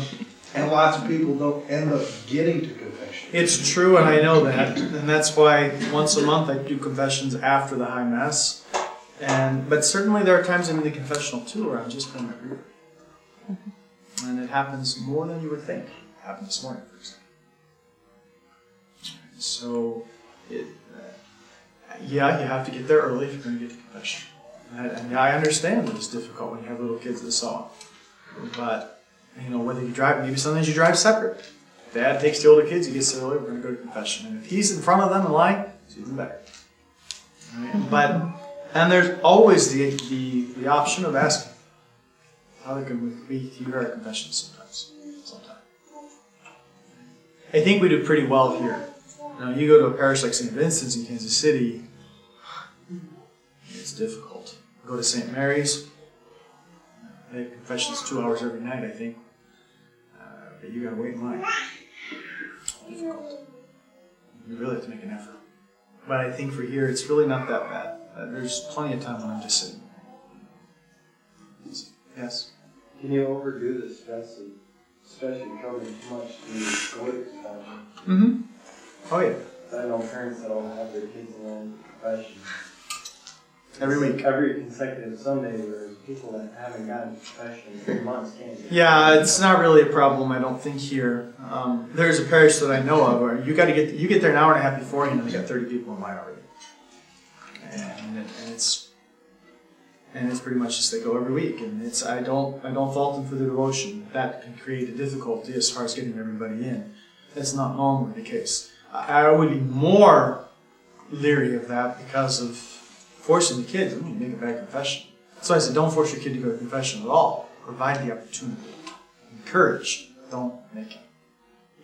D: And lots of people don't end up getting to confession.
A: It's true, and I know that, and that's why once a month I do confessions after the high mass. And but certainly there are times in the confessional too where I'm just going to agree. And it happens more than you would think. It happened this morning, for example. So, it, uh, yeah, you have to get there early if you're going to get to confession. And, and yeah, I understand that it's difficult when you have little kids this on. But, you know, whether you drive, maybe sometimes you drive separate. Dad takes the older kids, he gets there early, we're going to go to confession. And if he's in front of them in line, it's even better. Right? But, and there's always the, the, the option of asking. Father, can we, we hear our confessions sometimes? Sometimes. I think we do pretty well here. Now, you go to a parish like St. Vincent's in Kansas City, it's difficult. Go to St. Mary's, they have confessions two hours every night, I think. Uh, but you gotta wait in line. Difficult. You really have to make an effort. But I think for here, it's really not that bad. Uh, there's plenty of time when I'm just sitting. Yes?
E: Can you overdo the stress of, especially coming too much to confession?
A: Mm-hmm. Oh, yeah.
E: I know parents that'll have their kids in line profession.
A: Every week.
E: Every consecutive Sunday, where people that haven't gotten to confession in three months can't get.
A: Yeah, it's not really a problem, I don't think here. Um, there's a parish that I know of where you got to get you get there an hour and a half beforehand, and they got 30 people in line already. And, and it's and it's pretty much just they go every week, and it's I don't I don't fault them for the devotion. That can create a difficulty as far as getting everybody in. That's not normally the case. I, I would be more leery of that because of forcing the kids. I mean, make a bad confession. So I said, don't force your kid to go to confession at all. Provide the opportunity. Encourage. Don't make him.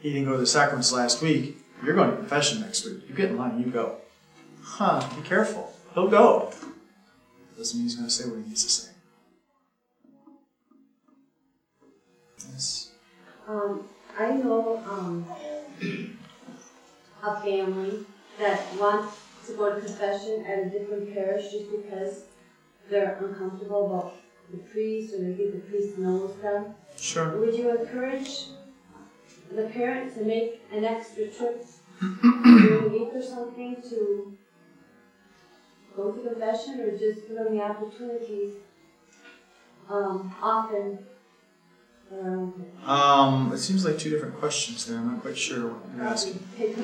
A: He didn't go to the sacraments last week. You're going to confession next week. You get in line, you go. Huh, be careful. He'll go. Doesn't mean he's going to say what he needs to say. Yes.
F: Um, I know, um, a family that wants to go to confession at a different parish just because they're uncomfortable about the priest or they think the priest knows them.
A: Sure.
F: Would you encourage the parent to make an extra trip *clears throat* during the week or something to go to confession or just give them the opportunities um, often? Um,
A: Um, it seems like two different questions there. I'm not quite sure what you're asking.
F: Take.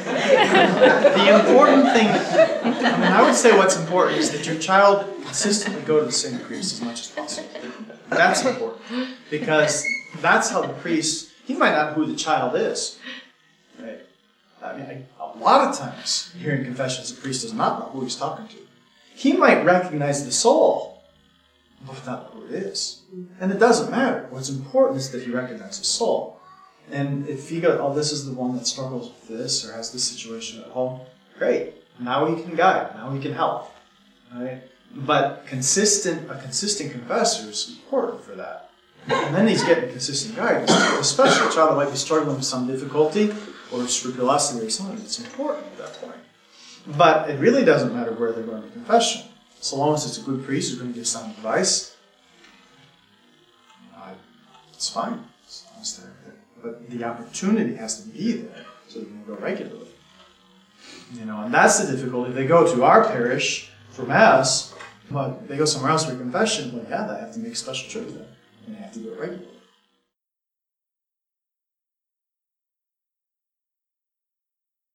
A: The important thing, I mean, I would say what's important is that your child consistently go to the same priest as much as possible. That's important because that's how the priest, he might not know who the child is. I mean, I, a lot of times hearing confessions, the priest does not know who he's talking to. He might recognize the soul, but not know who it is. And it doesn't matter. What's important is that he recognizes soul. And if he go, oh, this is the one that struggles with this or has this situation at home, great. Now he can guide. Now he can help. Right? But consistent, a consistent confessor is important for that. And then he's getting consistent guidance. Especially a child that might be struggling with some difficulty or scrupulosity or something. It's important at that point. But it really doesn't matter where they're going to confession. So long as it's a good priest who's going to give sound advice, it's fine. They're- But the opportunity has to be there so they can go regularly. You know, and that's the difficulty. They go to our parish for mass, but they go somewhere else for confession. Well, yeah, they have to make special trip there, and they have to do it regularly.